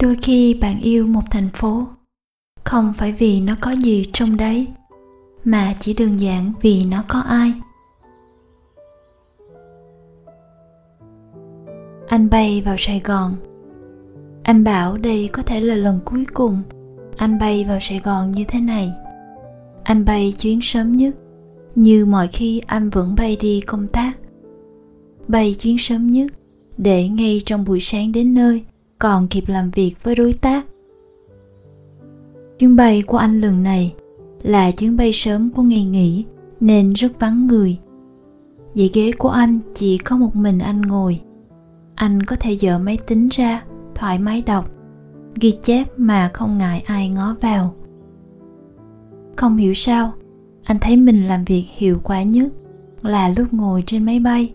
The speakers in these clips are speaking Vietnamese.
đôi khi bạn yêu một thành phố, không phải vì nó có gì trong đấy, mà chỉ đơn giản vì nó có ai. Anh bay vào sài gòn. Anh bảo đây có thể là lần cuối cùng anh bay vào sài gòn như thế này. Anh bay chuyến sớm nhất, như mọi khi anh vẫn bay đi công tác. Bay chuyến sớm nhất để ngay trong buổi sáng đến nơi còn kịp làm việc với đối tác. Chuyến bay của anh lần này là chuyến bay sớm của ngày nghỉ, nên rất vắng người. Dãy ghế của anh chỉ có một mình anh ngồi. Anh có thể dở máy tính ra, thoải mái đọc, ghi chép mà không ngại ai ngó vào. Không hiểu sao, anh thấy mình làm việc hiệu quả nhất là lúc ngồi trên máy bay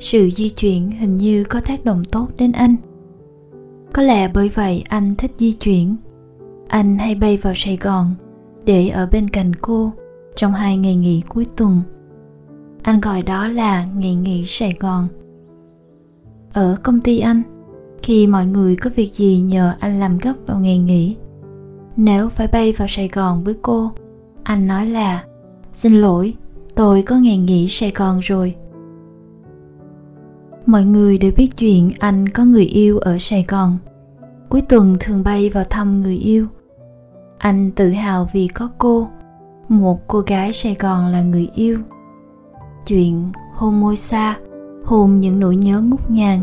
sự di chuyển hình như có tác động tốt đến anh. Có lẽ bởi vậy anh thích di chuyển. Anh hay bay vào sài gòn để ở bên cạnh cô trong hai ngày nghỉ cuối tuần. Anh gọi đó là ngày nghỉ sài gòn. Ở công ty anh, khi mọi người có việc gì nhờ anh làm gấp vào ngày nghỉ. Nếu phải bay vào sài gòn với cô, anh nói là, xin lỗi, tôi có ngày nghỉ sài gòn rồi mọi người đều biết chuyện anh có người yêu ở sài gòn. Cuối tuần thường bay vào thăm người yêu. Anh tự hào vì có cô, một cô gái sài gòn là người yêu. Chuyện hôn môi xa hôn những nỗi nhớ ngút ngàn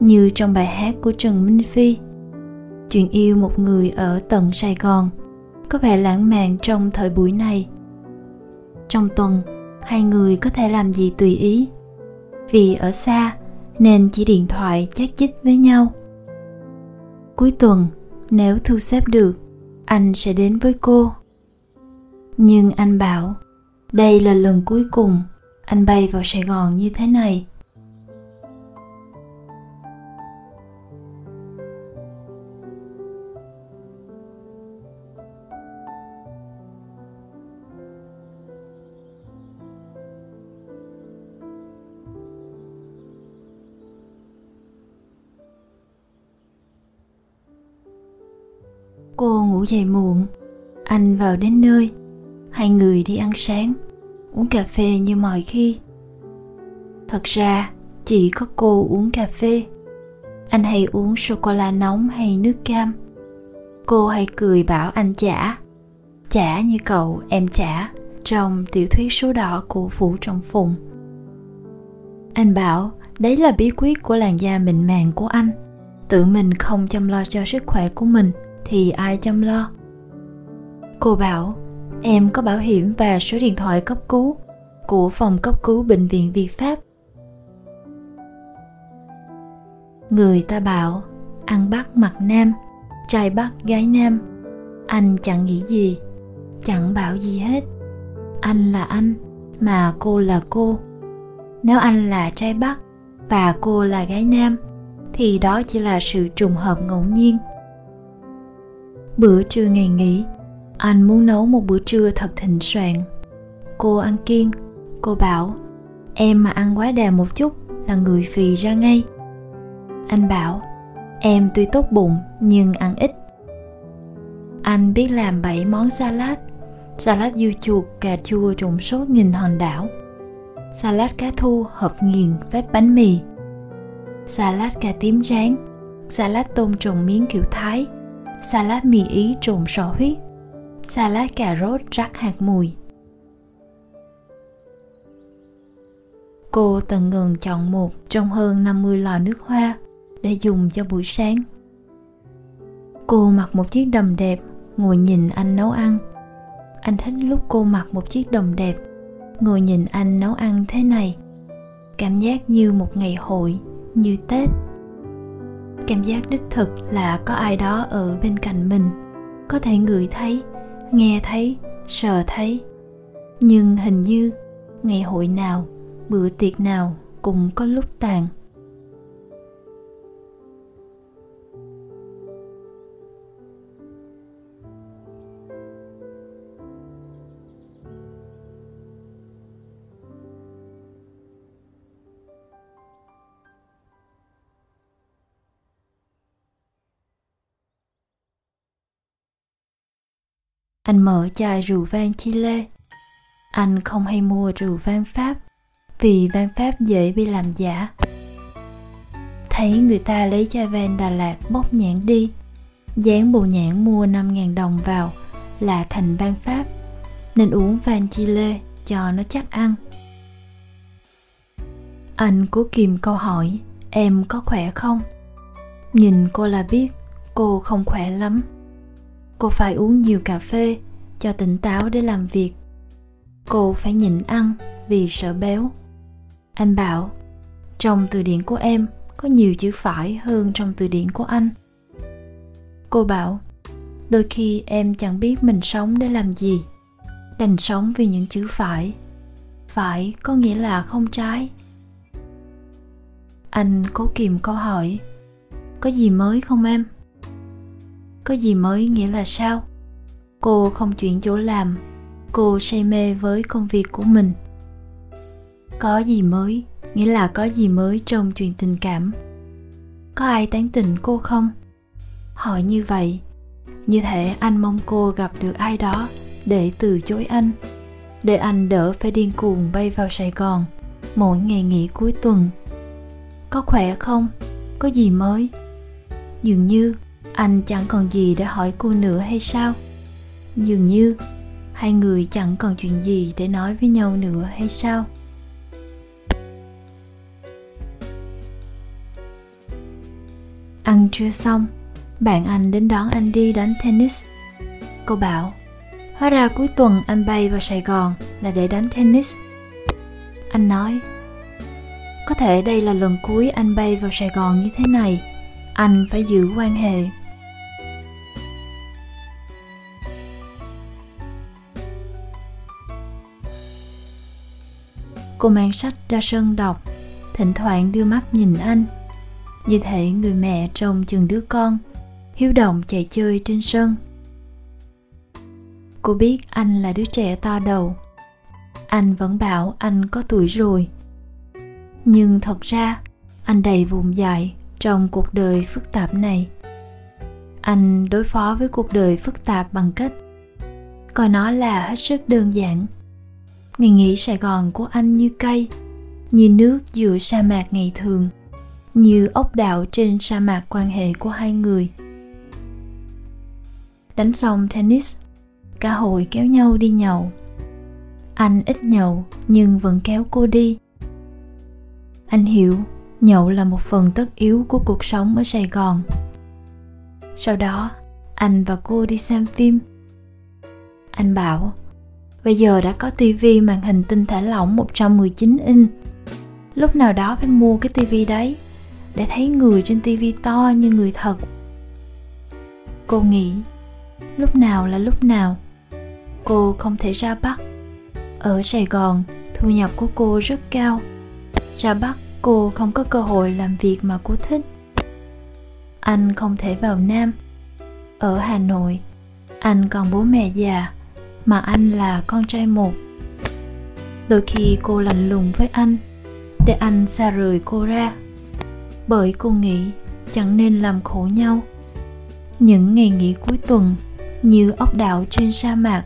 như trong bài hát của trần minh phi. Chuyện yêu một người ở tận sài gòn có vẻ lãng mạn trong thời buổi này. Trong tuần, hai người có thể làm gì tùy ý. Vì ở xa nên chỉ điện thoại chát chích với nhau. Cuối tuần, nếu thu xếp được, anh sẽ đến với cô. Nhưng anh bảo, đây là lần cuối cùng anh bay vào sài gòn như thế này. Ngủ dậy muộn. Anh vào đến nơi. Hai người đi ăn sáng, uống cà phê như mọi khi. Thật ra, chỉ có cô uống cà phê. Anh hay uống sô cô la nóng hay nước cam. Cô hay cười bảo anh chả. Chả như cậu em chả, trong tiểu thuyết số đỏ của vũ trọng phụng. Anh bảo, đấy là bí quyết của làn da mịn màng của anh. Tự mình không chăm lo cho sức khỏe của mình thì ai chăm lo? Cô bảo, em có bảo hiểm và số điện thoại cấp cứu của phòng cấp cứu bệnh viện việt pháp. Người ta bảo, ăn bắt mặt nam, trai bắt gái nam. Anh chẳng nghĩ gì, chẳng bảo gì hết. Anh là anh, mà cô là cô. Nếu anh là trai bắc và cô là gái nam, thì đó chỉ là sự trùng hợp ngẫu nhiên bữa trưa ngày nghỉ, anh muốn nấu một bữa trưa thật thịnh soạn. Cô ăn kiêng, cô bảo, em mà ăn quá đà một chút là người phì ra ngay. Anh bảo, em tuy tốt bụng nhưng ăn ít. Anh biết làm 7 món salad salad dưa chuột, cà chua trộn sốt nghìn hòn đảo. Salad cá thu hợp nghiền với bánh mì. Salad cà tím rán, salad tôm trộn miếng kiểu thái salad mì ý trộn sò huyết salad cà rốt rắc hạt mùi Cô tận ngừng chọn một trong hơn 50 lò nước hoa để dùng cho buổi sáng. Cô mặc một chiếc đầm đẹp, ngồi nhìn anh nấu ăn. Anh thích lúc cô mặc một chiếc đầm đẹp, ngồi nhìn anh nấu ăn thế này. Cảm giác như một ngày hội, như Tết cảm giác đích thực là có ai đó ở bên cạnh mình. Có thể ngửi thấy, nghe thấy, sờ thấy. Nhưng hình như ngày hội nào, bữa tiệc nào cũng có lúc tàn. Anh mở chai rượu vang Chile. Anh không hay mua rượu vang Pháp vì vang Pháp dễ bị làm giả. Thấy người ta lấy chai vang Đà Lạt bóc nhãn đi, dán bộ nhãn mua 5.000 đồng vào là thành vang Pháp, nên uống vang Chile cho nó chắc ăn. Anh cố kìm câu hỏi, em có khỏe không? Nhìn cô là biết cô không khỏe lắm cô phải uống nhiều cà phê cho tỉnh táo để làm việc. Cô phải nhịn ăn vì sợ béo. Anh bảo, trong từ điển của em có nhiều chữ phải hơn trong từ điển của anh. Cô bảo, đôi khi em chẳng biết mình sống để làm gì, đành sống vì những chữ phải. Phải có nghĩa là không trái. Anh cố kìm câu hỏi, có gì mới không em? Có gì mới nghĩa là sao? Cô không chuyển chỗ làm. Cô say mê với công việc của mình. Có gì mới? Nghĩa là có gì mới trong chuyện tình cảm? Có ai tán tỉnh cô không? Hỏi như vậy, như thể anh mong cô gặp được ai đó để từ chối anh. Để anh đỡ phải điên cuồng bay vào sài gòn mỗi ngày nghỉ cuối tuần. Có khỏe không? Có gì mới? Dường như anh chẳng còn gì để hỏi cô nữa hay sao? Dường như hai người chẳng còn chuyện gì để nói với nhau nữa hay sao? Ăn trưa xong, bạn anh đến đón anh đi đánh tennis. Cô bảo, hóa ra cuối tuần anh bay vào sài gòn là để đánh tennis. Anh nói, có thể đây là lần cuối anh bay vào sài gòn như thế này. Anh phải giữ quan hệ cô mang sách ra sân đọc. Thỉnh thoảng đưa mắt nhìn anh. Như thể người mẹ trông chừng đứa con, hiếu động chạy chơi trên sân. Cô biết anh là đứa trẻ to đầu. Anh vẫn bảo anh có tuổi rồi. Nhưng thật ra, anh đầy vùng dại trong cuộc đời phức tạp này. Anh đối phó với cuộc đời phức tạp bằng cách coi nó là hết sức đơn giản ngày nghỉ sài gòn của anh như cây, như nước giữa sa mạc ngày thường, như ốc đảo trên sa mạc quan hệ của hai người. Đánh xong tennis, cả hội kéo nhau đi nhậu. Anh ít nhậu, nhưng vẫn kéo cô đi. Anh hiểu, nhậu là một phần tất yếu của cuộc sống ở sài gòn. Sau đó, anh và cô đi xem phim. Anh bảo Bây giờ đã có tivi màn hình tinh thể lỏng 119 inch. Lúc nào đó phải mua cái tivi đấy để thấy người trên tivi to như người thật. Cô nghĩ lúc nào là lúc nào. Cô không thể ra Bắc. Ở Sài Gòn, thu nhập của cô rất cao. Ra Bắc, cô không có cơ hội làm việc mà cô thích. Anh không thể vào Nam. Ở Hà Nội, anh còn bố mẹ già mà anh là con trai một. Đôi khi cô lạnh lùng với anh để anh xa rời cô ra. Bởi cô nghĩ chẳng nên làm khổ nhau. Những ngày nghỉ cuối tuần như ốc đảo trên sa mạc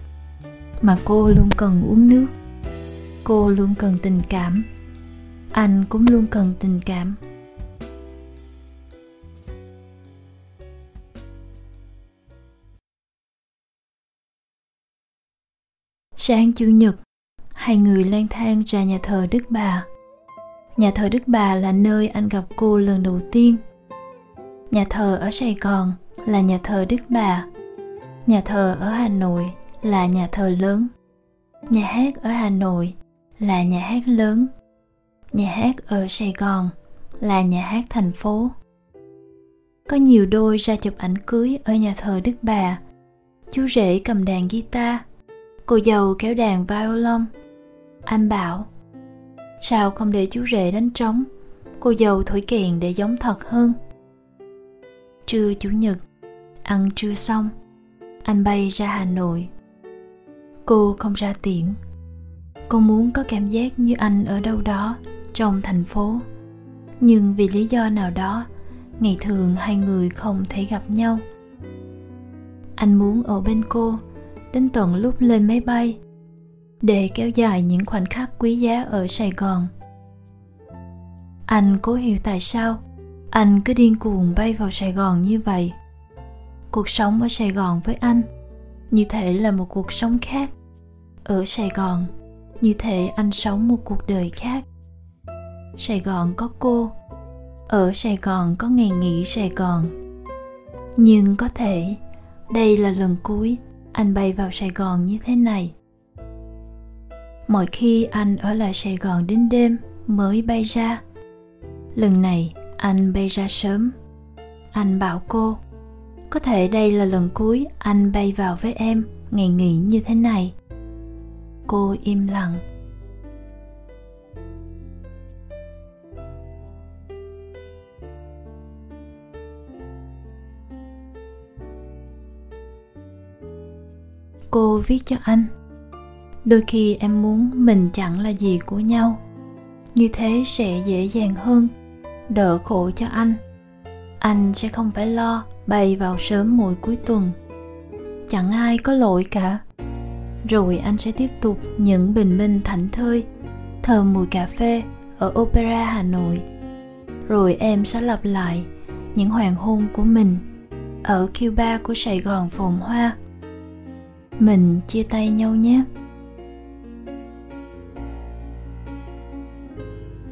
mà cô luôn cần uống nước, cô luôn cần tình cảm. Anh cũng luôn cần tình cảm. Sáng Chủ nhật, hai người lang thang ra nhà thờ Đức Bà. Nhà thờ Đức Bà là nơi anh gặp cô lần đầu tiên. Nhà thờ ở Sài Gòn là nhà thờ Đức Bà. Nhà thờ ở Hà Nội là nhà thờ lớn. Nhà hát ở Hà Nội là nhà hát lớn. Nhà hát ở Sài Gòn là nhà hát thành phố. Có nhiều đôi ra chụp ảnh cưới ở nhà thờ Đức Bà. Chú rể cầm đàn guitar cô dâu kéo đàn violon. Anh bảo, sao không để chú rể đánh trống? Cô dâu thổi kèn để giống thật hơn. Trưa chủ nhật, ăn trưa xong, anh bay ra hà nội. Cô không ra tiễn cô muốn có cảm giác như anh ở đâu đó trong thành phố. Nhưng vì lý do nào đó, ngày thường hai người không thể gặp nhau. Anh muốn ở bên cô đến tận lúc lên máy bay để kéo dài những khoảnh khắc quý giá ở sài gòn. Anh cố hiểu tại sao anh cứ điên cuồng bay vào sài gòn như vậy. Cuộc sống ở sài gòn với anh như thể là một cuộc sống khác. Ở sài gòn như thể anh sống một cuộc đời khác. Sài gòn có cô, ở sài gòn có ngày nghỉ sài gòn. Nhưng có thể đây là lần cuối anh bay vào sài gòn như thế này. Mọi khi anh ở lại sài gòn đến đêm mới bay ra. Lần này, anh bay ra sớm. Anh bảo cô, có thể đây là lần cuối anh bay vào với em ngày nghỉ như thế này. Cô im lặng. Cô viết cho anh. Đôi khi em muốn mình chẳng là gì của nhau. Như thế sẽ dễ dàng hơn. Đỡ khổ cho anh. Anh sẽ không phải lo bay vào sớm mỗi cuối tuần. Chẳng ai có lỗi cả. Rồi anh sẽ tiếp tục những bình minh thảnh thơi, thơm mùi cà phê ở opera hà nội. Rồi em sẽ lặp lại những hoàng hôn của mình ở Cuba của Sài Gòn phồn hoa. Mình chia tay nhau nhé.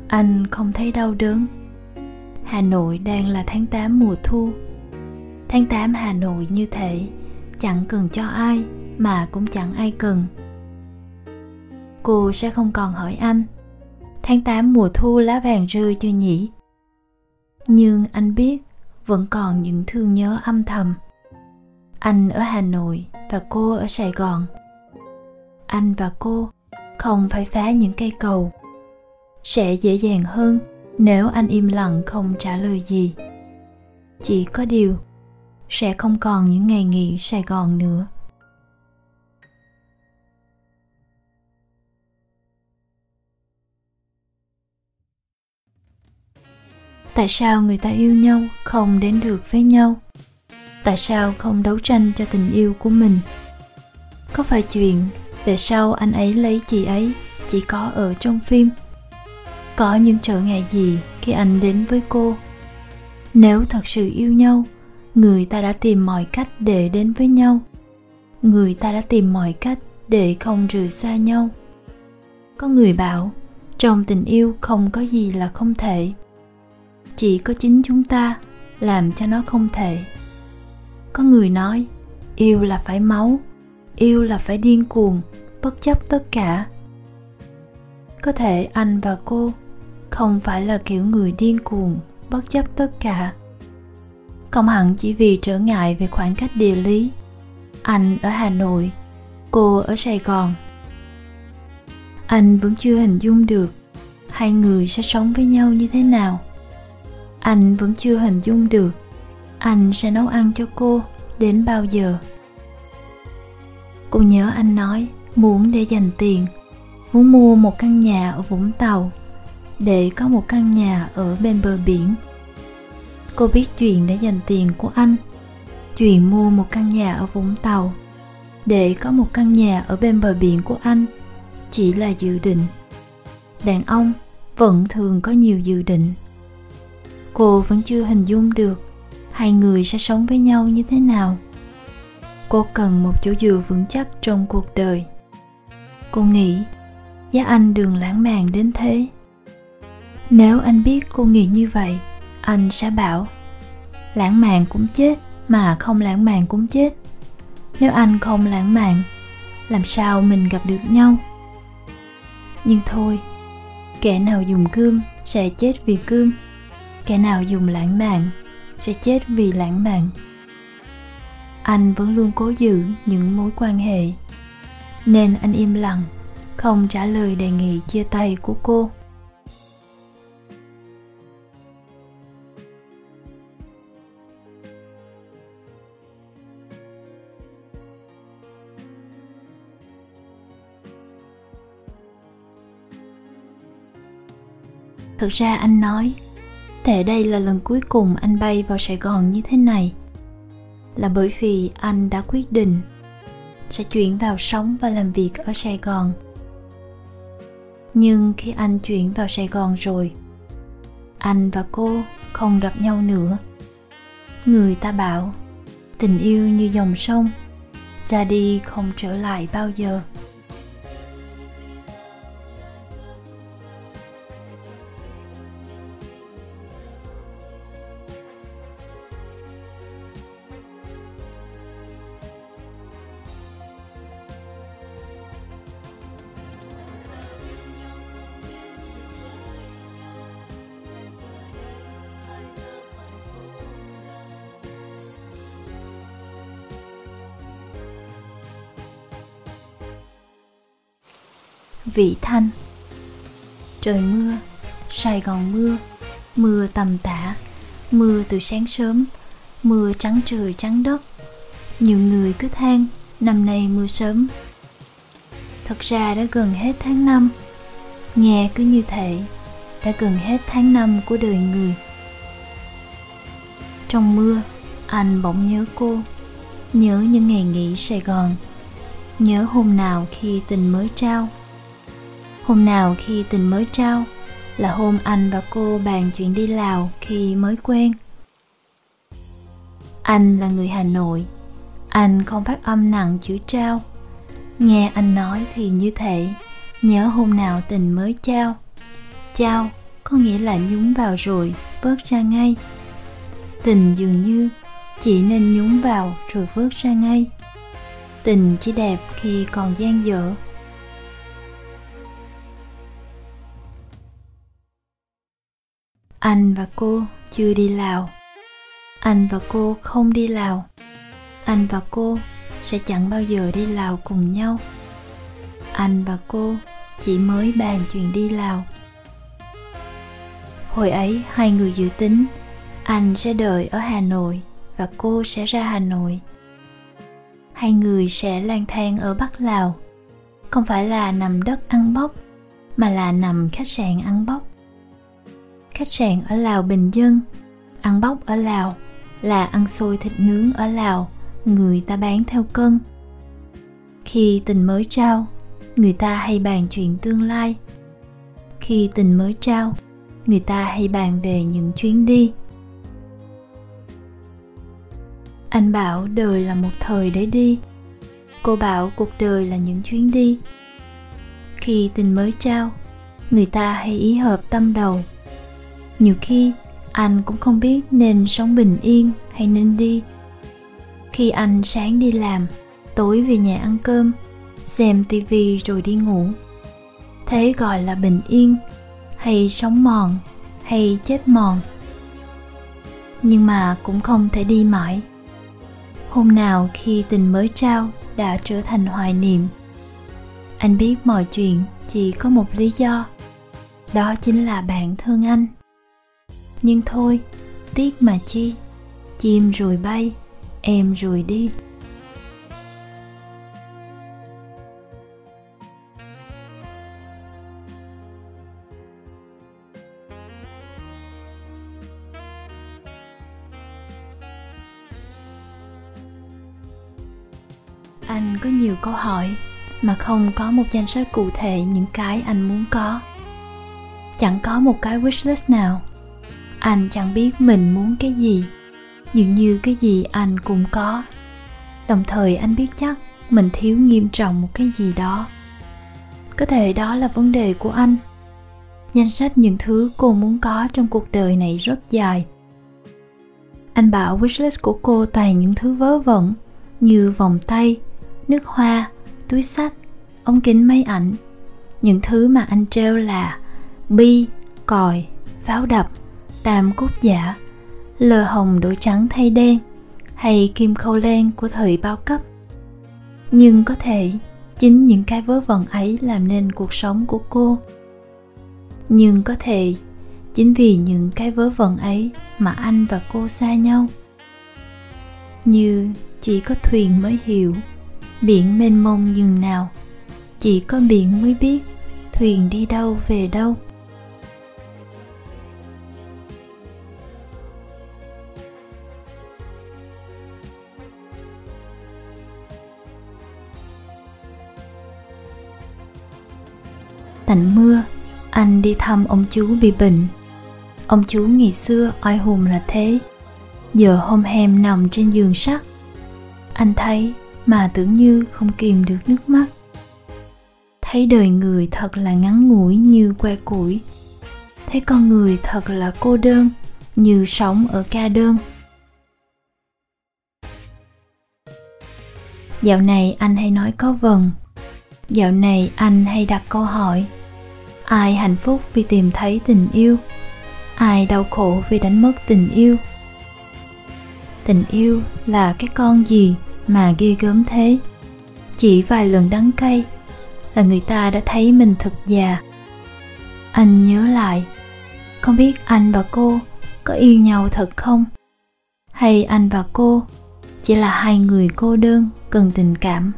Anh không thấy đau đớn. Hà Nội đang là tháng 8 mùa thu. Tháng 8 Hà Nội như thế, chẳng cần cho ai mà cũng chẳng ai cần. Cô sẽ không còn hỏi anh, tháng 8 mùa thu lá vàng rơi chưa nhỉ? Nhưng anh biết vẫn còn những thương nhớ âm thầm. Anh ở Hà Nội và cô ở Sài Gòn. Anh và cô không phải phá những cây cầu. Sẽ dễ dàng hơn nếu anh im lặng không trả lời gì. Chỉ có điều sẽ không còn những ngày nghỉ sài gòn nữa. Tại sao người ta yêu nhau không đến được với nhau? Tại sao không đấu tranh cho tình yêu của mình? Có phải chuyện về sau anh ấy lấy chị ấy, chỉ có ở trong phim. Có những trở ngại gì khi anh đến với cô? Nếu thật sự yêu nhau, người ta đã tìm mọi cách để đến với nhau. Người ta đã tìm mọi cách để không rời xa nhau. Có người bảo, trong tình yêu không có gì là không thể. Chỉ có chính chúng ta làm cho nó không thể có người nói, yêu là phải máu, yêu là phải điên cuồng, bất chấp tất cả. Có thể anh và cô không phải là kiểu người điên cuồng, bất chấp tất cả. Không hẳn chỉ vì trở ngại về khoảng cách địa lý. Anh ở hà nội, cô ở sài gòn. Anh vẫn chưa hình dung được hai người sẽ sống với nhau như thế nào. Anh vẫn chưa hình dung được anh sẽ nấu ăn cho cô đến bao giờ? Cô nhớ anh nói muốn để dành tiền, muốn mua một căn nhà ở vũng tàu để có một căn nhà ở bên bờ biển. Cô biết chuyện để dành tiền của anh, chuyện mua một căn nhà ở vũng tàu để có một căn nhà ở bên bờ biển của anh chỉ là dự định. Đàn ông vẫn thường có nhiều dự định. Cô vẫn chưa hình dung được hai người sẽ sống với nhau như thế nào? Cô cần một chỗ dựa vững chắc trong cuộc đời. Cô nghĩ, giá anh đường lãng mạn đến thế. Nếu anh biết cô nghĩ như vậy, anh sẽ bảo, lãng mạn cũng chết mà không lãng mạn cũng chết. Nếu anh không lãng mạn, làm sao mình gặp được nhau? Nhưng thôi, kẻ nào dùng cơm sẽ chết vì cơm, kẻ nào dùng lãng mạn sẽ chết vì lãng mạn. Anh vẫn luôn cố giữ những mối quan hệ. Nên anh im lặng, không trả lời đề nghị chia tay của cô. Thực ra anh nói thể đây là lần cuối cùng anh bay vào sài gòn như thế này. Là bởi vì anh đã quyết định sẽ chuyển vào sống và làm việc ở sài gòn. Nhưng khi anh chuyển vào sài gòn rồi, anh và cô không gặp nhau nữa. Người ta bảo, tình yêu như dòng sông, ra đi không trở lại bao giờ. Vị thanh. Trời mưa, sài gòn mưa mưa tầm tã, mưa từ sáng sớm, mưa trắng trời trắng đất. Nhiều người cứ than, năm nay mưa sớm. Thật ra đã gần hết tháng năm. Nghe cứ như thể đã gần hết tháng năm của đời người. Trong mưa, anh bỗng nhớ cô, nhớ những ngày nghỉ sài gòn, nhớ hôm nào khi tình mới trao. Hôm nào khi tình mới trao là hôm anh và cô bàn chuyện đi Lào khi mới quen. Anh là người Hà Nội, anh không phát âm nặng chữ trao. Nghe anh nói thì như thể nhớ hôm nào tình mới trao. Trao có nghĩa là nhúng vào rồi, vớt ra ngay. Tình dường như chỉ nên nhúng vào rồi vớt ra ngay. Tình chỉ đẹp khi còn gian dở anh và cô chưa đi lào. Anh và cô không đi lào. Anh và cô sẽ chẳng bao giờ đi lào cùng nhau. Anh và cô chỉ mới bàn chuyện đi lào. Hồi ấy, hai người dự tính, anh sẽ đợi ở hà nội và cô sẽ ra hà nội. Hai người sẽ lang thang ở bắc lào. Không phải là nằm đất ăn bốc mà là nằm khách sạn ăn bốc khách sạn ở Lào bình dân, ăn bóc ở Lào là ăn xôi thịt nướng ở Lào, người ta bán theo cân. Khi tình mới trao, người ta hay bàn chuyện tương lai. Khi tình mới trao, người ta hay bàn về những chuyến đi. Anh bảo đời là một thời để đi. Cô bảo cuộc đời là những chuyến đi. Khi tình mới trao, người ta hay ý hợp tâm đầu nhiều khi, anh cũng không biết nên sống bình yên hay nên đi. Khi anh sáng đi làm, tối về nhà ăn cơm, xem tivi rồi đi ngủ. Thế gọi là bình yên, hay sống mòn, hay chết mòn. Nhưng mà cũng không thể đi mãi. Hôm nào khi tình mới trao đã trở thành hoài niệm, anh biết mọi chuyện chỉ có một lý do, đó chính là bạn thương anh nhưng thôi, tiếc mà chi. Chim rồi bay, em rồi đi. Anh có nhiều câu hỏi mà không có một danh sách cụ thể những cái anh muốn có. Chẳng có một cái wishlist nào anh chẳng biết mình muốn cái gì, dường như cái gì anh cũng có. Đồng thời anh biết chắc mình thiếu nghiêm trọng một cái gì đó. Có thể đó là vấn đề của anh. Danh sách những thứ cô muốn có trong cuộc đời này rất dài. Anh bảo wishlist của cô toàn những thứ vớ vẩn, như vòng tay, nước hoa, túi sách, ống kính máy ảnh. Những thứ mà anh treo là bi, còi, pháo đập tam cúc giả, lờ hồng đổi trắng thay đen, hay kim khâu len của thời bao cấp. Nhưng có thể, chính những cái vớ vẩn ấy làm nên cuộc sống của cô. Nhưng có thể, chính vì những cái vớ vẩn ấy mà anh và cô xa nhau. Như chỉ có thuyền mới hiểu, biển mênh mông nhường nào. Chỉ có biển mới biết thuyền đi đâu về đâu. Tạnh mưa, anh đi thăm ông chú bị bệnh. Ông chú ngày xưa oai hùng là thế. Giờ hôm hem nằm trên giường sắt. Anh thấy mà tưởng như không kìm được nước mắt. Thấy đời người thật là ngắn ngủi như que củi. Thấy con người thật là cô đơn như sống ở ca đơn. Dạo này anh hay nói có vần dạo này anh hay đặt câu hỏi, ai hạnh phúc vì tìm thấy tình yêu? Ai đau khổ vì đánh mất tình yêu? Tình yêu là cái con gì mà ghê gớm thế? Chỉ vài lần đắng cay là người ta đã thấy mình thật già. Anh nhớ lại, không biết anh và cô có yêu nhau thật không? Hay anh và cô chỉ là hai người cô đơn, cần tình cảm?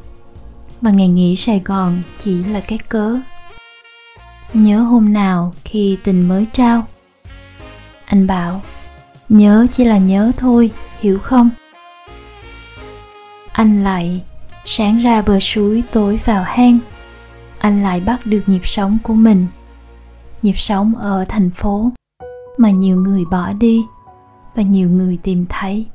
Mà ngày nghỉ sài gòn chỉ là cái cớ. Nhớ hôm nào khi tình mới trao. Anh bảo, nhớ chỉ là nhớ thôi, hiểu không? Anh lại sáng ra bờ suối tối vào hang. Anh lại bắt được nhịp sống của mình. Nhịp sống ở thành phố mà nhiều người bỏ đi và nhiều người tìm thấy.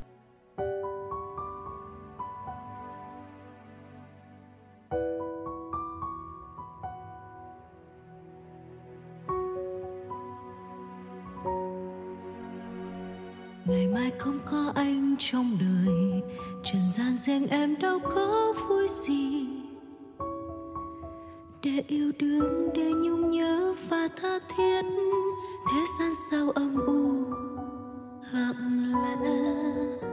Trong đời. Trần gian riêng em đâu có vui gì. Để yêu đương, để nhung nhớ và tha thiết. Thế gian sao âm u, lặng lẽ.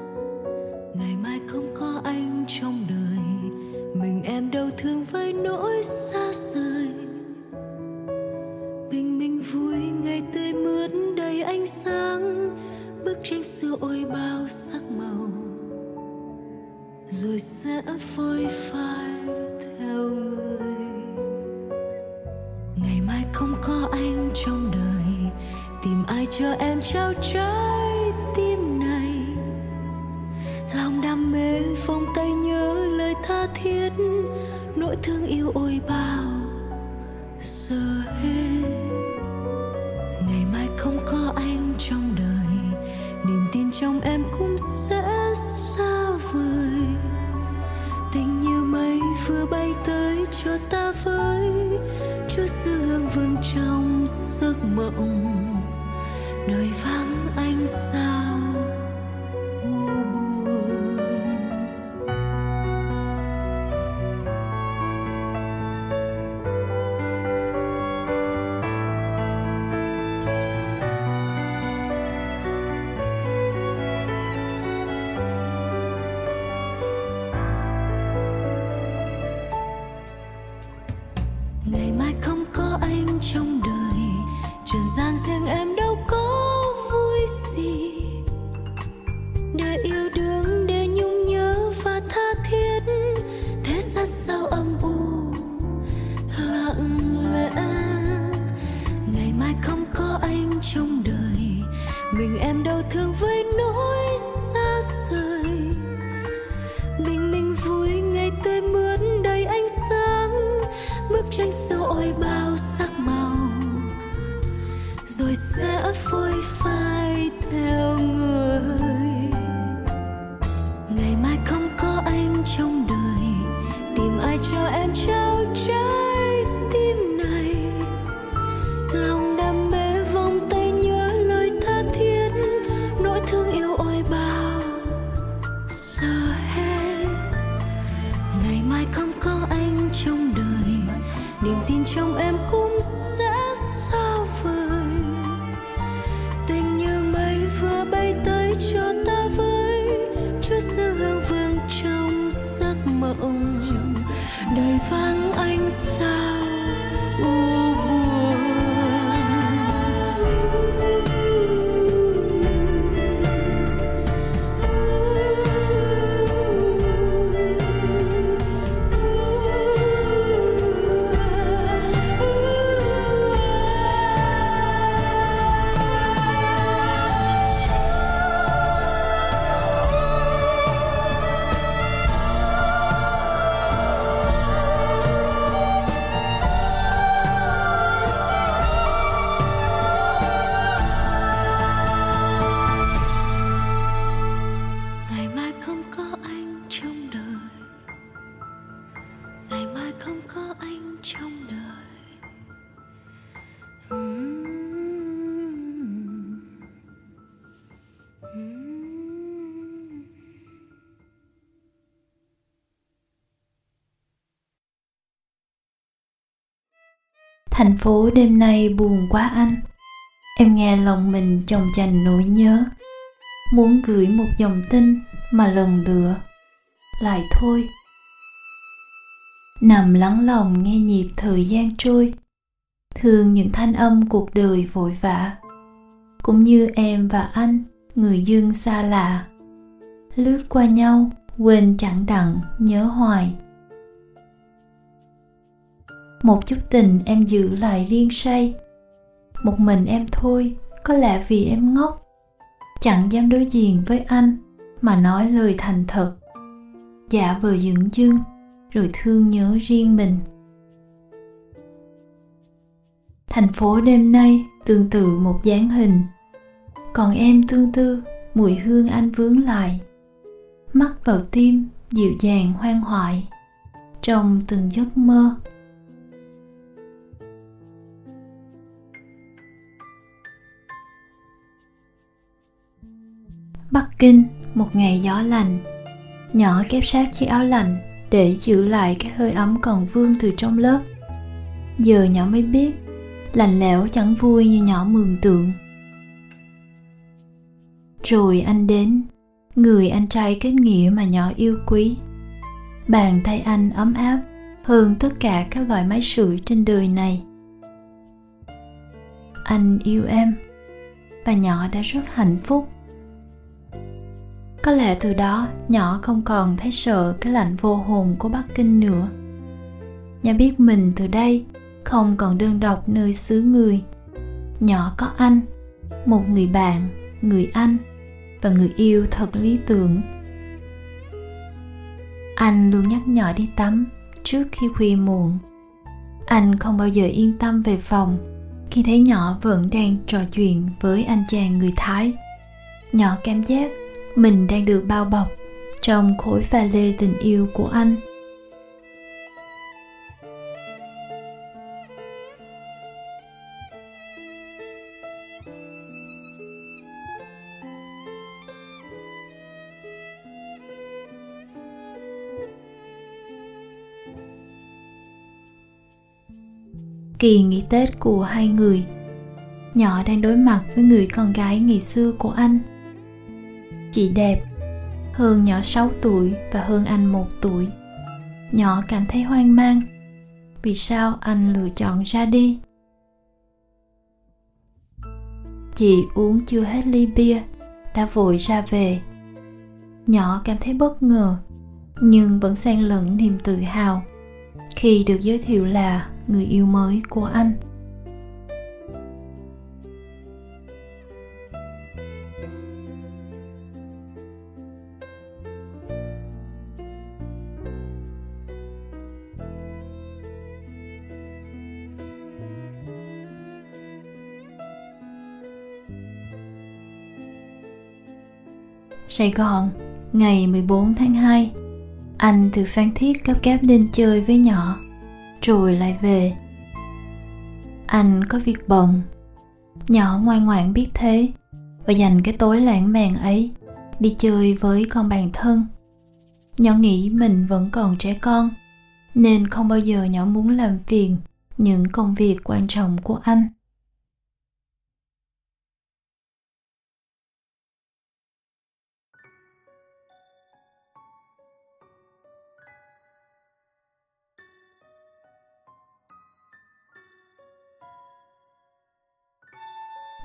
Để yêu đương thành phố đêm nay buồn quá anh. Em nghe lòng mình chồng chành nỗi nhớ. Muốn gửi một dòng tin mà lần lựa lại thôi. Nằm lắng lòng nghe nhịp thời gian trôi. Thương những thanh âm cuộc đời vội vã. Cũng như em và anh, người dương xa lạ. Lướt qua nhau, quên chẳng đặng, nhớ hoài một chút tình em giữ lại riêng say. Một mình em thôi, có lẽ vì em ngốc. Chẳng dám đối diện với anh, mà nói lời thành thật. Giả vờ dưỡng dưng, rồi thương nhớ riêng mình. Thành phố đêm nay tương tự một dáng hình. Còn em tương tư, mùi hương anh vướng lại. Mắt vào tim, dịu dàng hoang hoại. Trong từng giấc mơ Bắc Kinh, một ngày gió lành. Nhỏ kép sát chiếc áo lạnh để giữ lại cái hơi ấm còn vương từ trong lớp. Giờ nhỏ mới biết, lạnh lẽo chẳng vui như nhỏ mường tượng. Rồi anh đến, người anh trai kết nghĩa mà nhỏ yêu quý. Bàn tay anh ấm áp hơn tất cả các loại máy sưởi trên đời này. Anh yêu em và nhỏ đã rất hạnh phúc có lẽ từ đó, nhỏ không còn thấy sợ cái lạnh vô hồn của bắc kinh nữa. Nhỏ biết mình từ đây không còn đơn độc nơi xứ người. Nhỏ có anh, một người bạn, người anh, và người yêu thật lý tưởng. Anh luôn nhắc nhỏ đi tắm trước khi khuya muộn. Anh không bao giờ yên tâm về phòng khi thấy nhỏ vẫn đang trò chuyện với anh chàng người thái. Nhỏ cảm giác mình đang được bao bọc trong khối pha lê tình yêu của anh. Kỳ nghỉ tết của hai người, nhỏ đang đối mặt với người con gái ngày xưa của anh. Chị đẹp, hương nhỏ 6 tuổi và hương anh 1 tuổi. Nhỏ cảm thấy hoang mang. Vì sao anh lựa chọn ra đi? Chị uống chưa hết ly bia, đã vội ra về. Nhỏ cảm thấy bất ngờ, nhưng vẫn xen lẫn niềm tự hào khi được giới thiệu là người yêu mới của anh. Sài Gòn, ngày 14 tháng 2 Anh từ Phan Thiết cấp cáp lên chơi với nhỏ Rồi lại về. Anh có việc bận. Nhỏ ngoan ngoãn biết thế Và dành cái tối lãng mạn ấy Đi chơi với con bạn thân. Nhỏ nghĩ mình vẫn còn trẻ con Nên không bao giờ nhỏ muốn làm phiền Những công việc quan trọng của anh.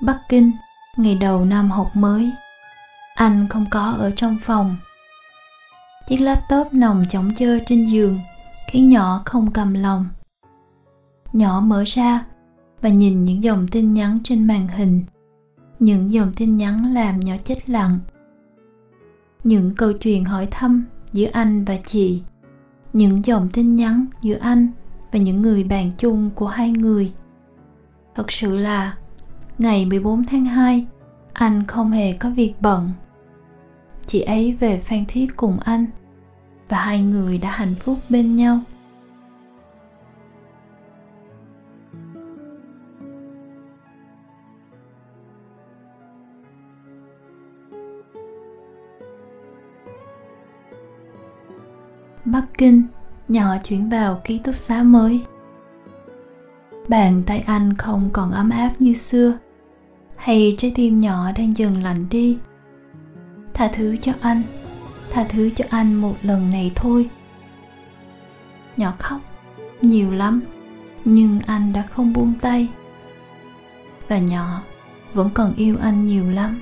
Bắc Kinh, ngày đầu năm học mới. Anh không có ở trong phòng. Chiếc laptop nằm chống chơ trên giường, khiến nhỏ không cầm lòng. Nhỏ mở ra và nhìn những dòng tin nhắn trên màn hình. Những dòng tin nhắn làm nhỏ chết lặng. Những câu chuyện hỏi thăm giữa anh và chị. Những dòng tin nhắn giữa anh và những người bạn chung của hai người. Thật sự là Ngày 14 tháng 2, anh không hề có việc bận. Chị ấy về Phan Thiết cùng anh và hai người đã hạnh phúc bên nhau. Bắc Kinh, nhỏ chuyển vào ký túc xá mới. bàn tay anh không còn ấm áp như xưa hay trái tim nhỏ đang dần lạnh đi? Tha thứ cho anh. Tha thứ cho anh một lần này thôi. Nhỏ khóc. Nhiều lắm. Nhưng anh đã không buông tay. Và nhỏ, vẫn còn yêu anh nhiều lắm.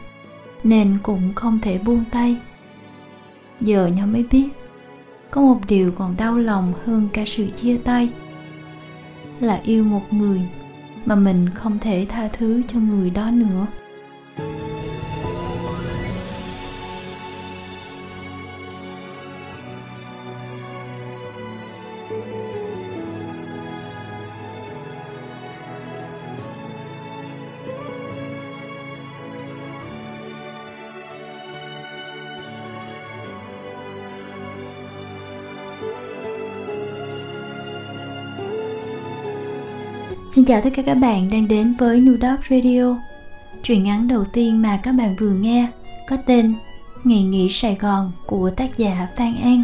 Nên cũng không thể buông tay. Giờ nhỏ mới biết, có một điều còn đau lòng hơn cả sự chia tay. Là yêu một người mà mình không thể tha thứ cho người đó nữa. Xin chào tất cả các bạn đang đến với Nudop Radio. Truyện ngắn đầu tiên mà các bạn vừa nghe có tên Ngày nghỉ Sài Gòn của tác giả Phan An.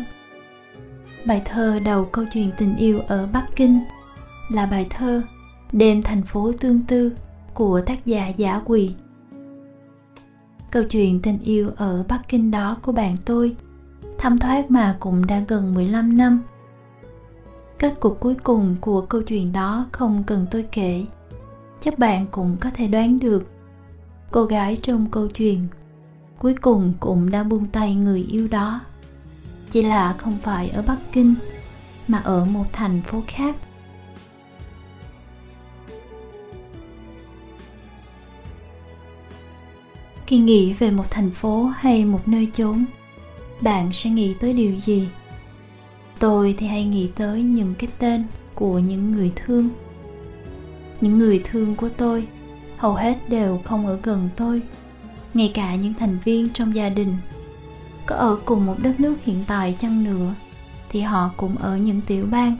Bài thơ đầu câu chuyện tình yêu ở Bắc Kinh là bài thơ Đêm thành phố tương tư của tác giả Giả Quỳ. Câu chuyện tình yêu ở Bắc Kinh đó của bạn tôi thâm thoát mà cũng đã gần 15 năm kết cục cuối cùng của câu chuyện đó không cần tôi kể. Chắc bạn cũng có thể đoán được. Cô gái trong câu chuyện cuối cùng cũng đã buông tay người yêu đó. Chỉ là không phải ở bắc kinh, mà ở một thành phố khác. Khi nghĩ về một thành phố hay một nơi chốn, bạn sẽ nghĩ tới điều gì? Tôi thì hay nghĩ tới những cái tên của những người thương. Những người thương của tôi hầu hết đều không ở gần tôi, ngay cả những thành viên trong gia đình. Có ở cùng một đất nước hiện tại chăng nữa, thì họ cũng ở những tiểu bang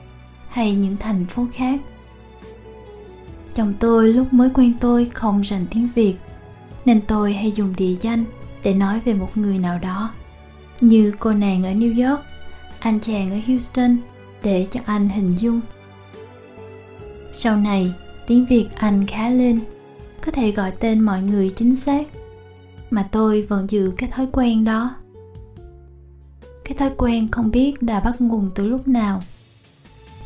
hay những thành phố khác. Chồng tôi lúc mới quen tôi không rành tiếng việt, nên tôi hay dùng địa danh để nói về một người nào đó, như cô nàng ở new york anh chàng ở Houston để cho anh hình dung. Sau này, tiếng Việt anh khá lên, có thể gọi tên mọi người chính xác, mà tôi vẫn giữ cái thói quen đó. Cái thói quen không biết đã bắt nguồn từ lúc nào,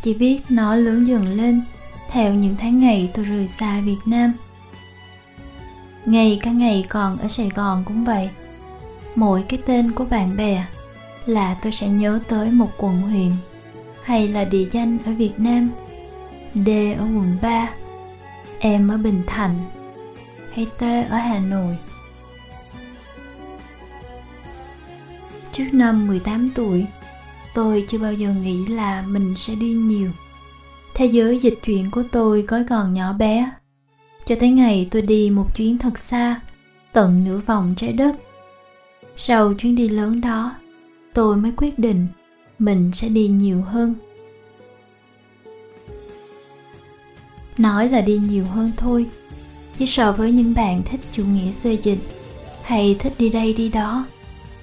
chỉ biết nó lớn dần lên theo những tháng ngày tôi rời xa Việt Nam. Ngày cả ngày còn ở Sài Gòn cũng vậy. Mỗi cái tên của bạn bè là tôi sẽ nhớ tới một quận huyện, hay là địa danh ở Việt Nam. D ở quận 3 Em ở Bình Thạnh, hay T ở Hà Nội. Trước năm 18 tuổi, tôi chưa bao giờ nghĩ là mình sẽ đi nhiều. Thế giới dịch chuyển của tôi có còn nhỏ bé. Cho tới ngày tôi đi một chuyến thật xa, tận nửa vòng trái đất. Sau chuyến đi lớn đó tôi mới quyết định mình sẽ đi nhiều hơn. Nói là đi nhiều hơn thôi, chứ so với những bạn thích chủ nghĩa xê dịch hay thích đi đây đi đó,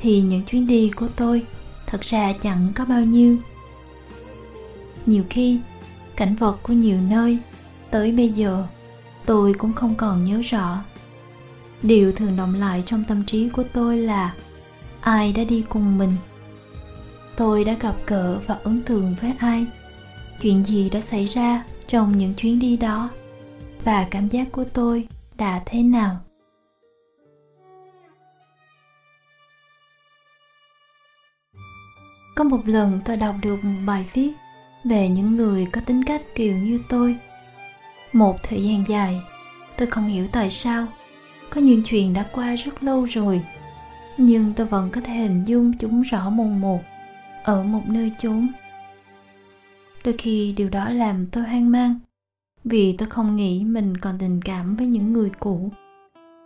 thì những chuyến đi của tôi thật ra chẳng có bao nhiêu. Nhiều khi, cảnh vật của nhiều nơi tới bây giờ tôi cũng không còn nhớ rõ. Điều thường động lại trong tâm trí của tôi là ai đã đi cùng mình? Tôi đã gặp gỡ và ấn tượng với ai. Chuyện gì đã xảy ra trong những chuyến đi đó? Và cảm giác của tôi đã thế nào? Có một lần tôi đọc được một bài viết về những người có tính cách kiểu như tôi. Một thời gian dài, tôi không hiểu tại sao có những chuyện đã qua rất lâu rồi, nhưng tôi vẫn có thể hình dung chúng rõ mồn một ở một nơi chốn. Đôi khi điều đó làm tôi hoang mang, vì tôi không nghĩ mình còn tình cảm với những người cũ.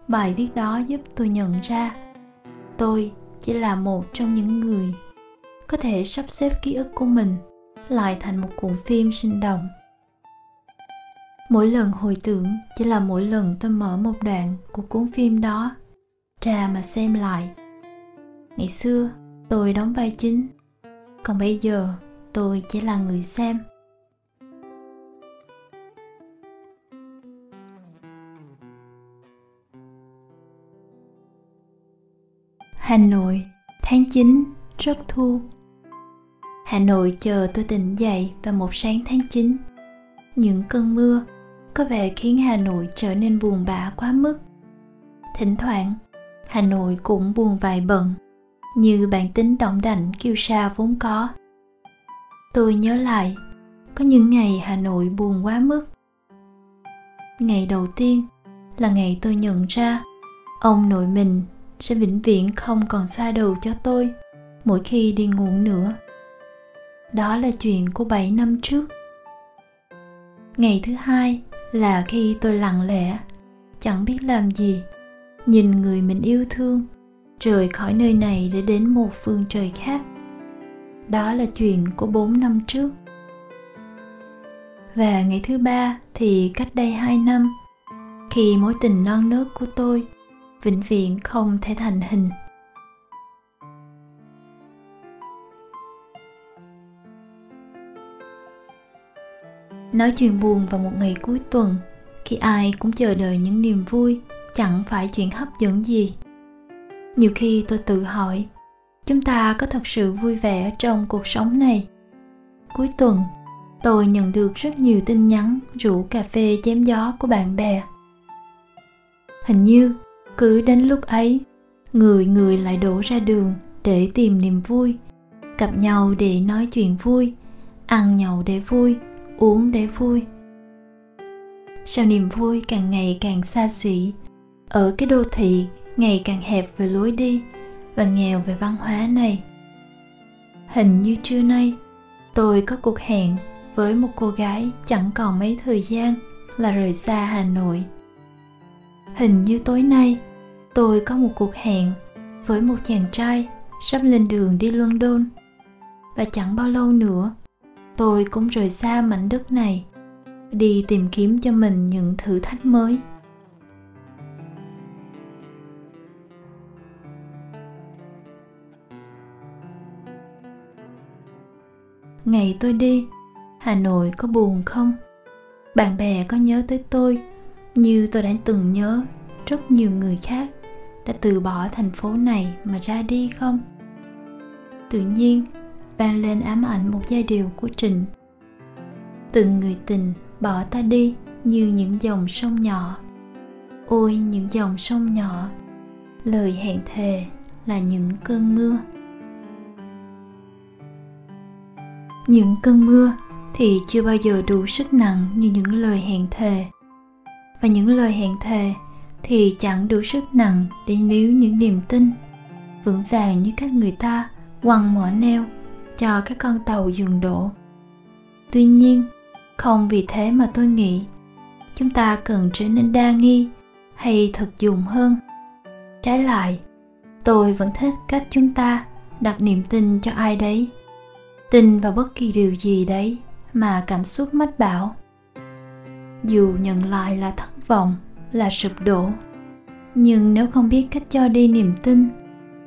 Bài viết đó giúp tôi nhận ra, tôi chỉ là một trong những người có thể sắp xếp ký ức của mình lại thành một cuộn phim sinh động. Mỗi lần hồi tưởng chỉ là mỗi lần tôi mở một đoạn của cuốn phim đó ra mà xem lại. Ngày xưa, tôi đóng vai chính còn bây giờ tôi chỉ là người xem Hà Nội, tháng 9, rất thu. Hà Nội chờ tôi tỉnh dậy vào một sáng tháng 9. Những cơn mưa có vẻ khiến Hà Nội trở nên buồn bã quá mức. Thỉnh thoảng, Hà Nội cũng buồn vài bận như bản tính động đảnh kiêu sa vốn có. Tôi nhớ lại, có những ngày Hà Nội buồn quá mức. Ngày đầu tiên là ngày tôi nhận ra ông nội mình sẽ vĩnh viễn không còn xoa đầu cho tôi mỗi khi đi ngủ nữa. Đó là chuyện của 7 năm trước. Ngày thứ hai là khi tôi lặng lẽ, chẳng biết làm gì, nhìn người mình yêu thương rời khỏi nơi này để đến một phương trời khác. Đó là chuyện của 4 năm trước. Và ngày thứ ba thì cách đây 2 năm, khi mối tình non nớt của tôi vĩnh viễn không thể thành hình nói chuyện buồn vào một ngày cuối tuần khi ai cũng chờ đợi những niềm vui chẳng phải chuyện hấp dẫn gì nhiều khi tôi tự hỏi, chúng ta có thật sự vui vẻ trong cuộc sống này? Cuối tuần, tôi nhận được rất nhiều tin nhắn, rủ cà phê chém gió của bạn bè. Hình như, cứ đến lúc ấy, người người lại đổ ra đường để tìm niềm vui, gặp nhau để nói chuyện vui, ăn nhậu để vui, uống để vui. Sao niềm vui càng ngày càng xa xỉ? Ở cái đô thị ngày càng hẹp về lối đi và nghèo về văn hóa này. Hình như trưa nay, tôi có cuộc hẹn với một cô gái chẳng còn mấy thời gian là rời xa hà nội. Hình như tối nay, tôi có một cuộc hẹn với một chàng trai sắp lên đường đi london. Và chẳng bao lâu nữa, tôi cũng rời xa mảnh đất này, đi tìm kiếm cho mình những thử thách mới. Ngày tôi đi, hà nội có buồn không? Bạn bè có nhớ tới tôi như tôi đã từng nhớ, rất nhiều người khác đã từ bỏ thành phố này mà ra đi không? Tự nhiên, vang lên ám ảnh một giai điệu của trịnh. Từng người tình bỏ ta đi như những dòng sông nhỏ. Ôi, những dòng sông nhỏ, lời hẹn thề là những cơn mưa. Những cơn mưa thì chưa bao giờ đủ sức nặng như những lời hẹn thề. Và những lời hẹn thề thì chẳng đủ sức nặng để níu những niềm tin vững vàng như các người ta quăng mỏ neo cho các con tàu dừng đổ. Tuy nhiên, không vì thế mà tôi nghĩ chúng ta cần trở nên đa nghi hay thực dụng hơn. Trái lại, tôi vẫn thích cách chúng ta đặt niềm tin cho ai đấy tin vào bất kỳ điều gì đấy mà cảm xúc mách bảo. Dù nhận lại là thất vọng, là sụp đổ, nhưng nếu không biết cách cho đi niềm tin,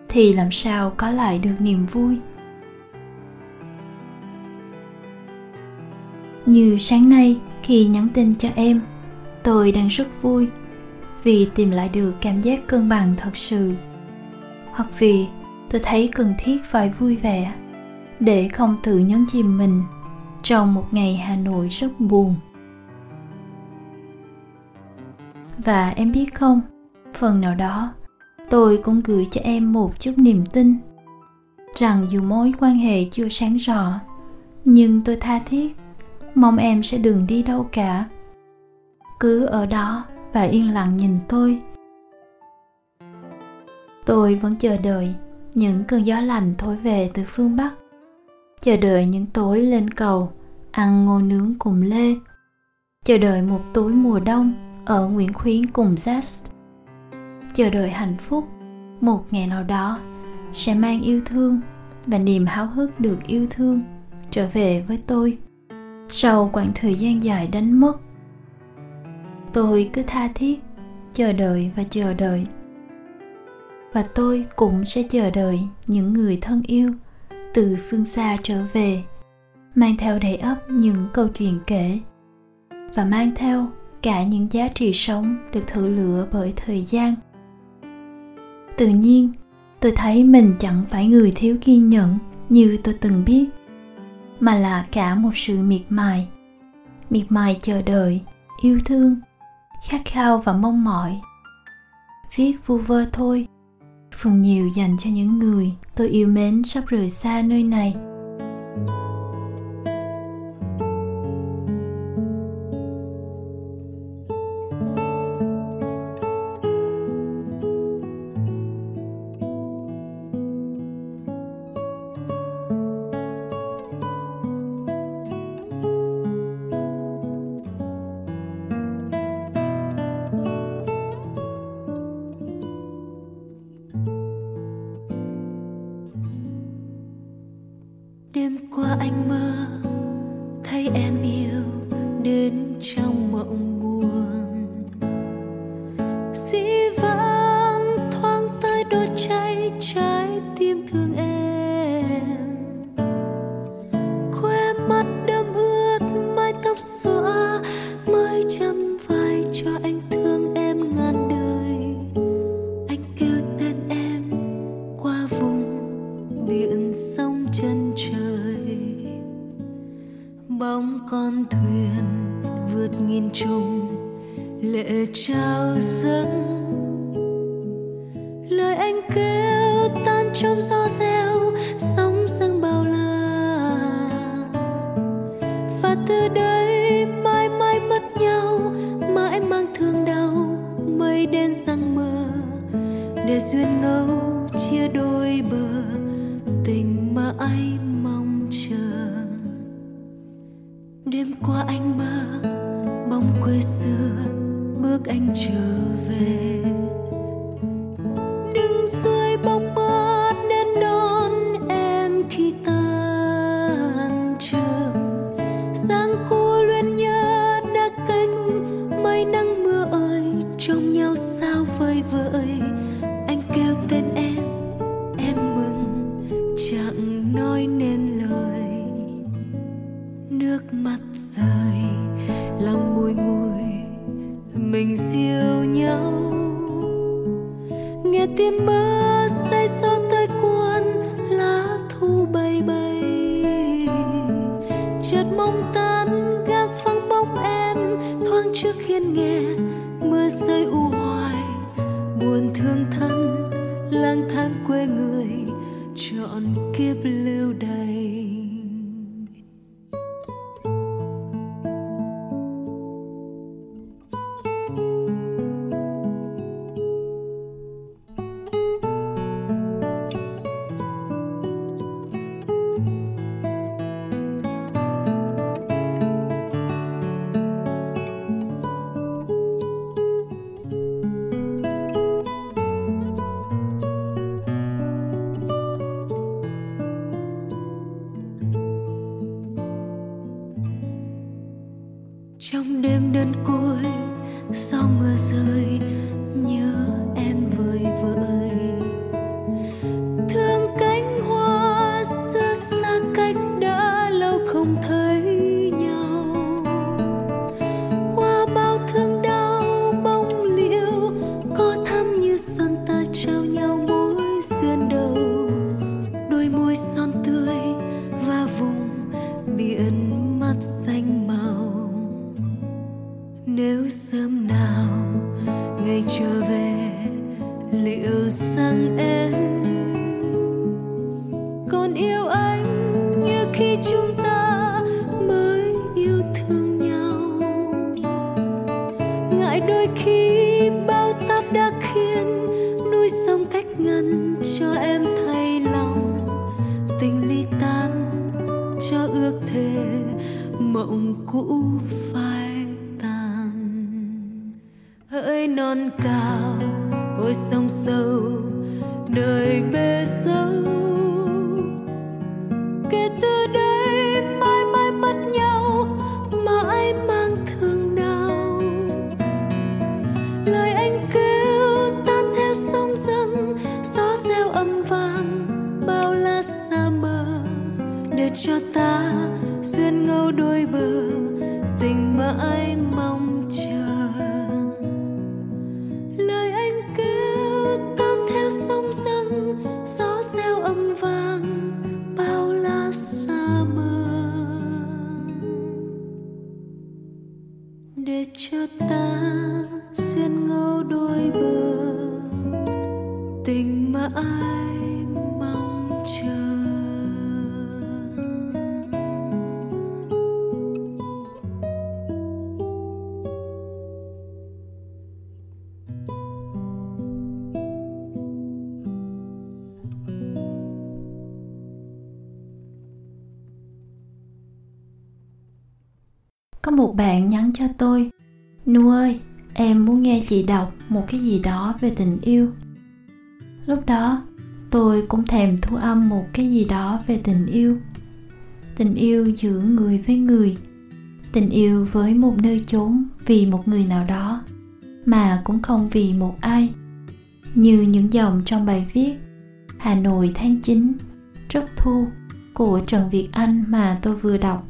thì làm sao có lại được niềm vui? Như sáng nay khi nhắn tin cho em, tôi đang rất vui vì tìm lại được cảm giác cân bằng thật sự. Hoặc vì tôi thấy cần thiết phải vui vẻ để không tự nhấn chìm mình trong một ngày hà nội rất buồn. Và em biết không, phần nào đó, tôi cũng gửi cho em một chút niềm tin rằng dù mối quan hệ chưa sáng rõ, nhưng tôi tha thiết, mong em sẽ đừng đi đâu cả. Cứ ở đó và yên lặng nhìn tôi. Tôi vẫn chờ đợi những cơn gió lành thổi về từ phương bắc chờ đợi những tối lên cầu ăn ngô nướng cùng lê. Chờ đợi một tối mùa đông ở Nguyễn Khuyến cùng Zest. Chờ đợi hạnh phúc, một ngày nào đó sẽ mang yêu thương và niềm háo hức được yêu thương trở về với tôi. Sau quãng thời gian dài đánh mất tôi cứ tha thiết chờ đợi và chờ đợi. Và tôi cũng sẽ chờ đợi những người thân yêu từ phương xa trở về, mang theo đầy ấp những câu chuyện kể và mang theo cả những giá trị sống được thử lửa bởi thời gian. Tự nhiên, tôi thấy mình chẳng phải người thiếu kiên nhẫn như tôi từng biết, mà là cả một sự miệt mài. Miệt mài chờ đợi, yêu thương, khát khao và mong mỏi. Viết vu vơ thôi phần nhiều dành cho những người tôi yêu mến sắp rời xa nơi này. Cho tôi. Nu ơi, em muốn nghe chị đọc một cái gì đó về tình yêu. Lúc đó, tôi cũng thèm thu âm một cái gì đó về tình yêu. Tình yêu giữa người với người. Tình yêu với một nơi chốn vì một người nào đó, mà cũng không vì một ai. Như những dòng trong bài viết, Hà Nội tháng 9 rất thu của Trần Việt Anh mà tôi vừa đọc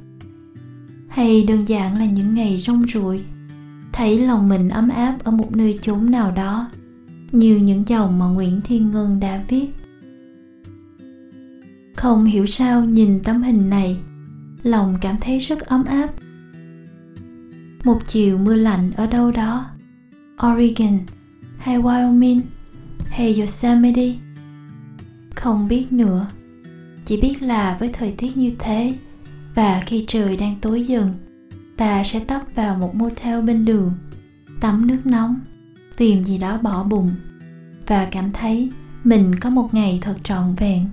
hay đơn giản là những ngày rong ruổi, thấy lòng mình ấm áp ở một nơi chốn nào đó, như những dòng mà nguyễn thiên ngân đã viết. Không hiểu sao nhìn tấm hình này, lòng cảm thấy rất ấm áp. Một chiều mưa lạnh ở đâu đó, oregon hay wyoming hay yosemite. Không biết nữa, chỉ biết là với thời tiết như thế và khi trời đang tối dần, ta sẽ tấp vào một motel bên đường, tắm nước nóng, tìm gì đó bỏ bụng, và cảm thấy mình có một ngày thật trọn vẹn.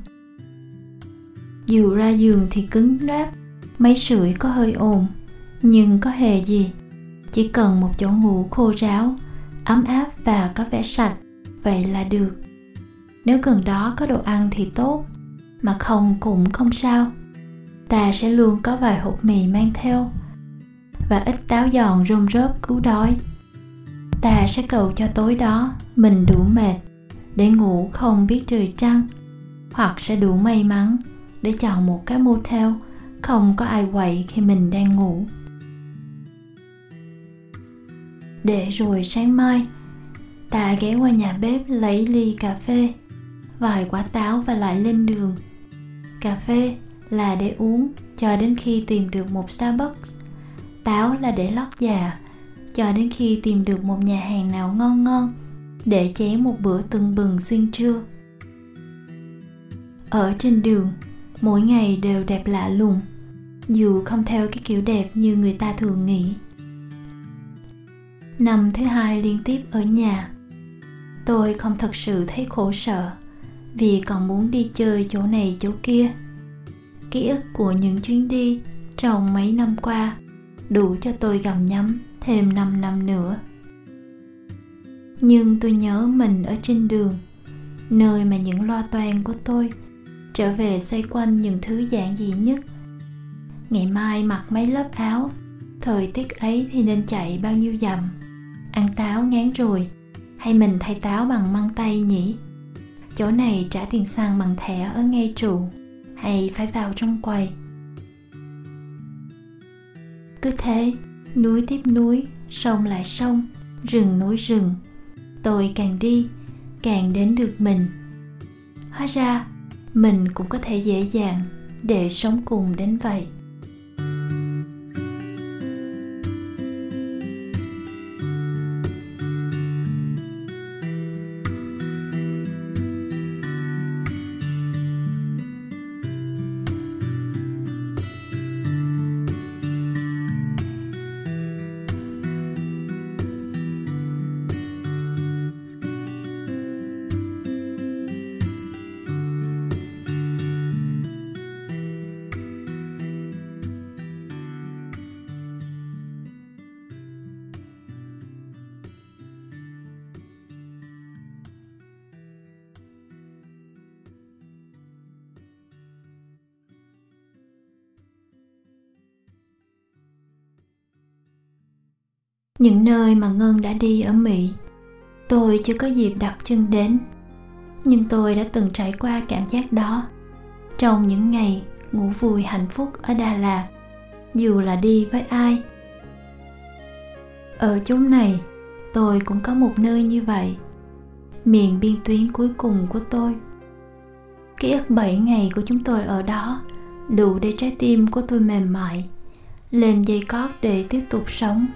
Dù ra giường thì cứng ráp, máy sưởi có hơi ồn, nhưng có hề gì. Chỉ cần một chỗ ngủ khô ráo, ấm áp và có vẻ sạch, vậy là được. Nếu gần đó có đồ ăn thì tốt, mà không cũng không sao ta sẽ luôn có vài hộp mì mang theo và ít táo giòn rôm rớp cứu đói. Ta sẽ cầu cho tối đó mình đủ mệt để ngủ không biết trời trăng, hoặc sẽ đủ may mắn để chọn một cái motel không có ai quậy khi mình đang ngủ. Để rồi sáng mai, ta ghé qua nhà bếp lấy ly cà phê, vài quả táo và lại lên đường. Cà phê là để uống cho đến khi tìm được một starbucks. Táo là để lót già, cho đến khi tìm được một nhà hàng nào ngon ngon, để chế một bữa tưng bừng xuyên trưa. Ở trên đường, mỗi ngày đều đẹp lạ lùng, dù không theo cái kiểu đẹp như người ta thường nghĩ. Năm thứ hai liên tiếp ở nhà, tôi không thật sự thấy khổ sở vì còn muốn đi chơi chỗ này chỗ kia ký ức của những chuyến đi trong mấy năm qua đủ cho tôi gầm nhắm thêm 5 năm nữa. Nhưng tôi nhớ mình ở trên đường, nơi mà những loa toan của tôi trở về xoay quanh những thứ giản dị nhất. Ngày mai mặc mấy lớp áo, thời tiết ấy thì nên chạy bao nhiêu dặm. Ăn táo ngán rồi, hay mình thay táo bằng măng tay nhỉ? Chỗ này trả tiền xăng bằng thẻ ở ngay trụ, hay phải vào trong quầy? cứ thế, núi tiếp núi, sông lại sông, rừng nối rừng. Tôi càng đi, càng đến được mình. Hóa ra, mình cũng có thể dễ dàng để sống cùng đến vậy. Những nơi mà ngân đã đi ở mỹ, tôi chưa có dịp đặt chân đến. Nhưng tôi đã từng trải qua cảm giác đó. Trong những ngày ngủ vui hạnh phúc ở đà lạt, dù là đi với ai. Ở chốn này, tôi cũng có một nơi như vậy. Miền biên tuyến cuối cùng của tôi. Ký ức 7 ngày của chúng tôi ở đó đủ để trái tim của tôi mềm mại, lên dây cót để tiếp tục sống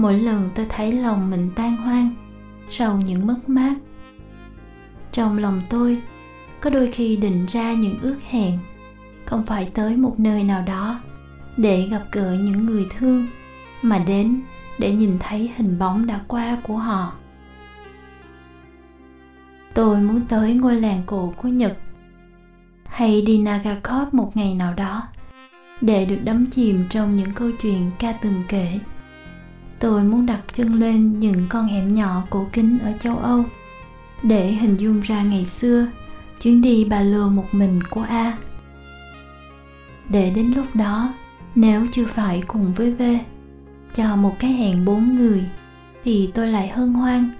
mỗi lần tôi thấy lòng mình tan hoang sau những mất mát, trong lòng tôi có đôi khi định ra những ước hẹn không phải tới một nơi nào đó để gặp gỡ những người thương, mà đến để nhìn thấy hình bóng đã qua của họ. Tôi muốn tới ngôi làng cổ của nhật hay đi nagakot một ngày nào đó để được đắm chìm trong những câu chuyện ca từng kể tôi muốn đặt chân lên những con hẻm nhỏ cổ kính ở châu âu. Để hình dung ra ngày xưa, chuyến đi ba lô một mình của a. Để đến lúc đó, nếu chưa phải cùng với v cho một cái hẹn bốn người, thì tôi lại hân hoan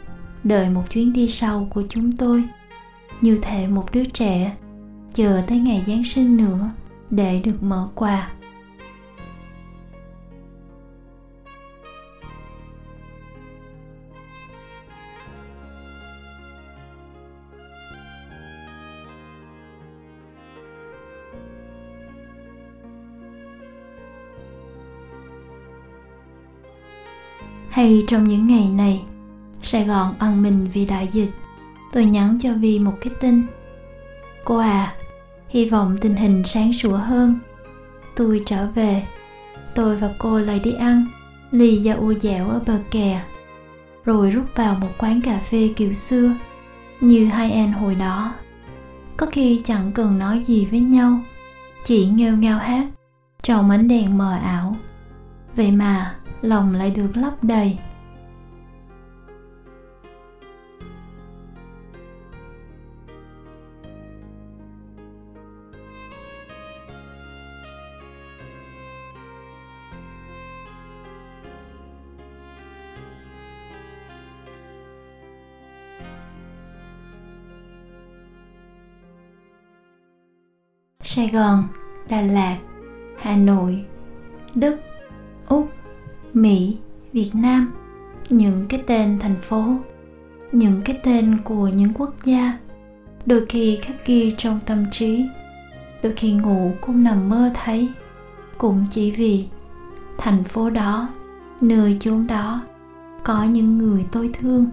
đợi một chuyến đi sau của chúng tôi. Như thể một đứa trẻ, chờ tới ngày giáng sinh nữa, để được mở quà. Hay trong những ngày này. Sài gòn ẩn mình vì đại dịch. Tôi nhắn cho vi một cái tin. Cô à hy vọng tình hình sáng sủa hơn. Tôi trở về. Tôi và cô lại đi ăn. Lì da u dẻo ở bờ kè. Rồi rút vào một quán cà phê kiểu xưa, như hai em hồi đó. Có khi chẳng cần nói gì với nhau, chỉ nghêu ngao hát trong ánh đèn mờ ảo. Vậy mà lòng lại được lấp đầy. Sài Gòn, Đà Lạt, Hà Nội, Đức, Úc mỹ, việt nam, những cái tên thành phố, những cái tên của những quốc gia. Đôi khi khắc ghi trong tâm trí, đôi khi ngủ cũng nằm mơ thấy. Cũng chỉ vì thành phố đó, nơi chốn đó, có những người tôi thương.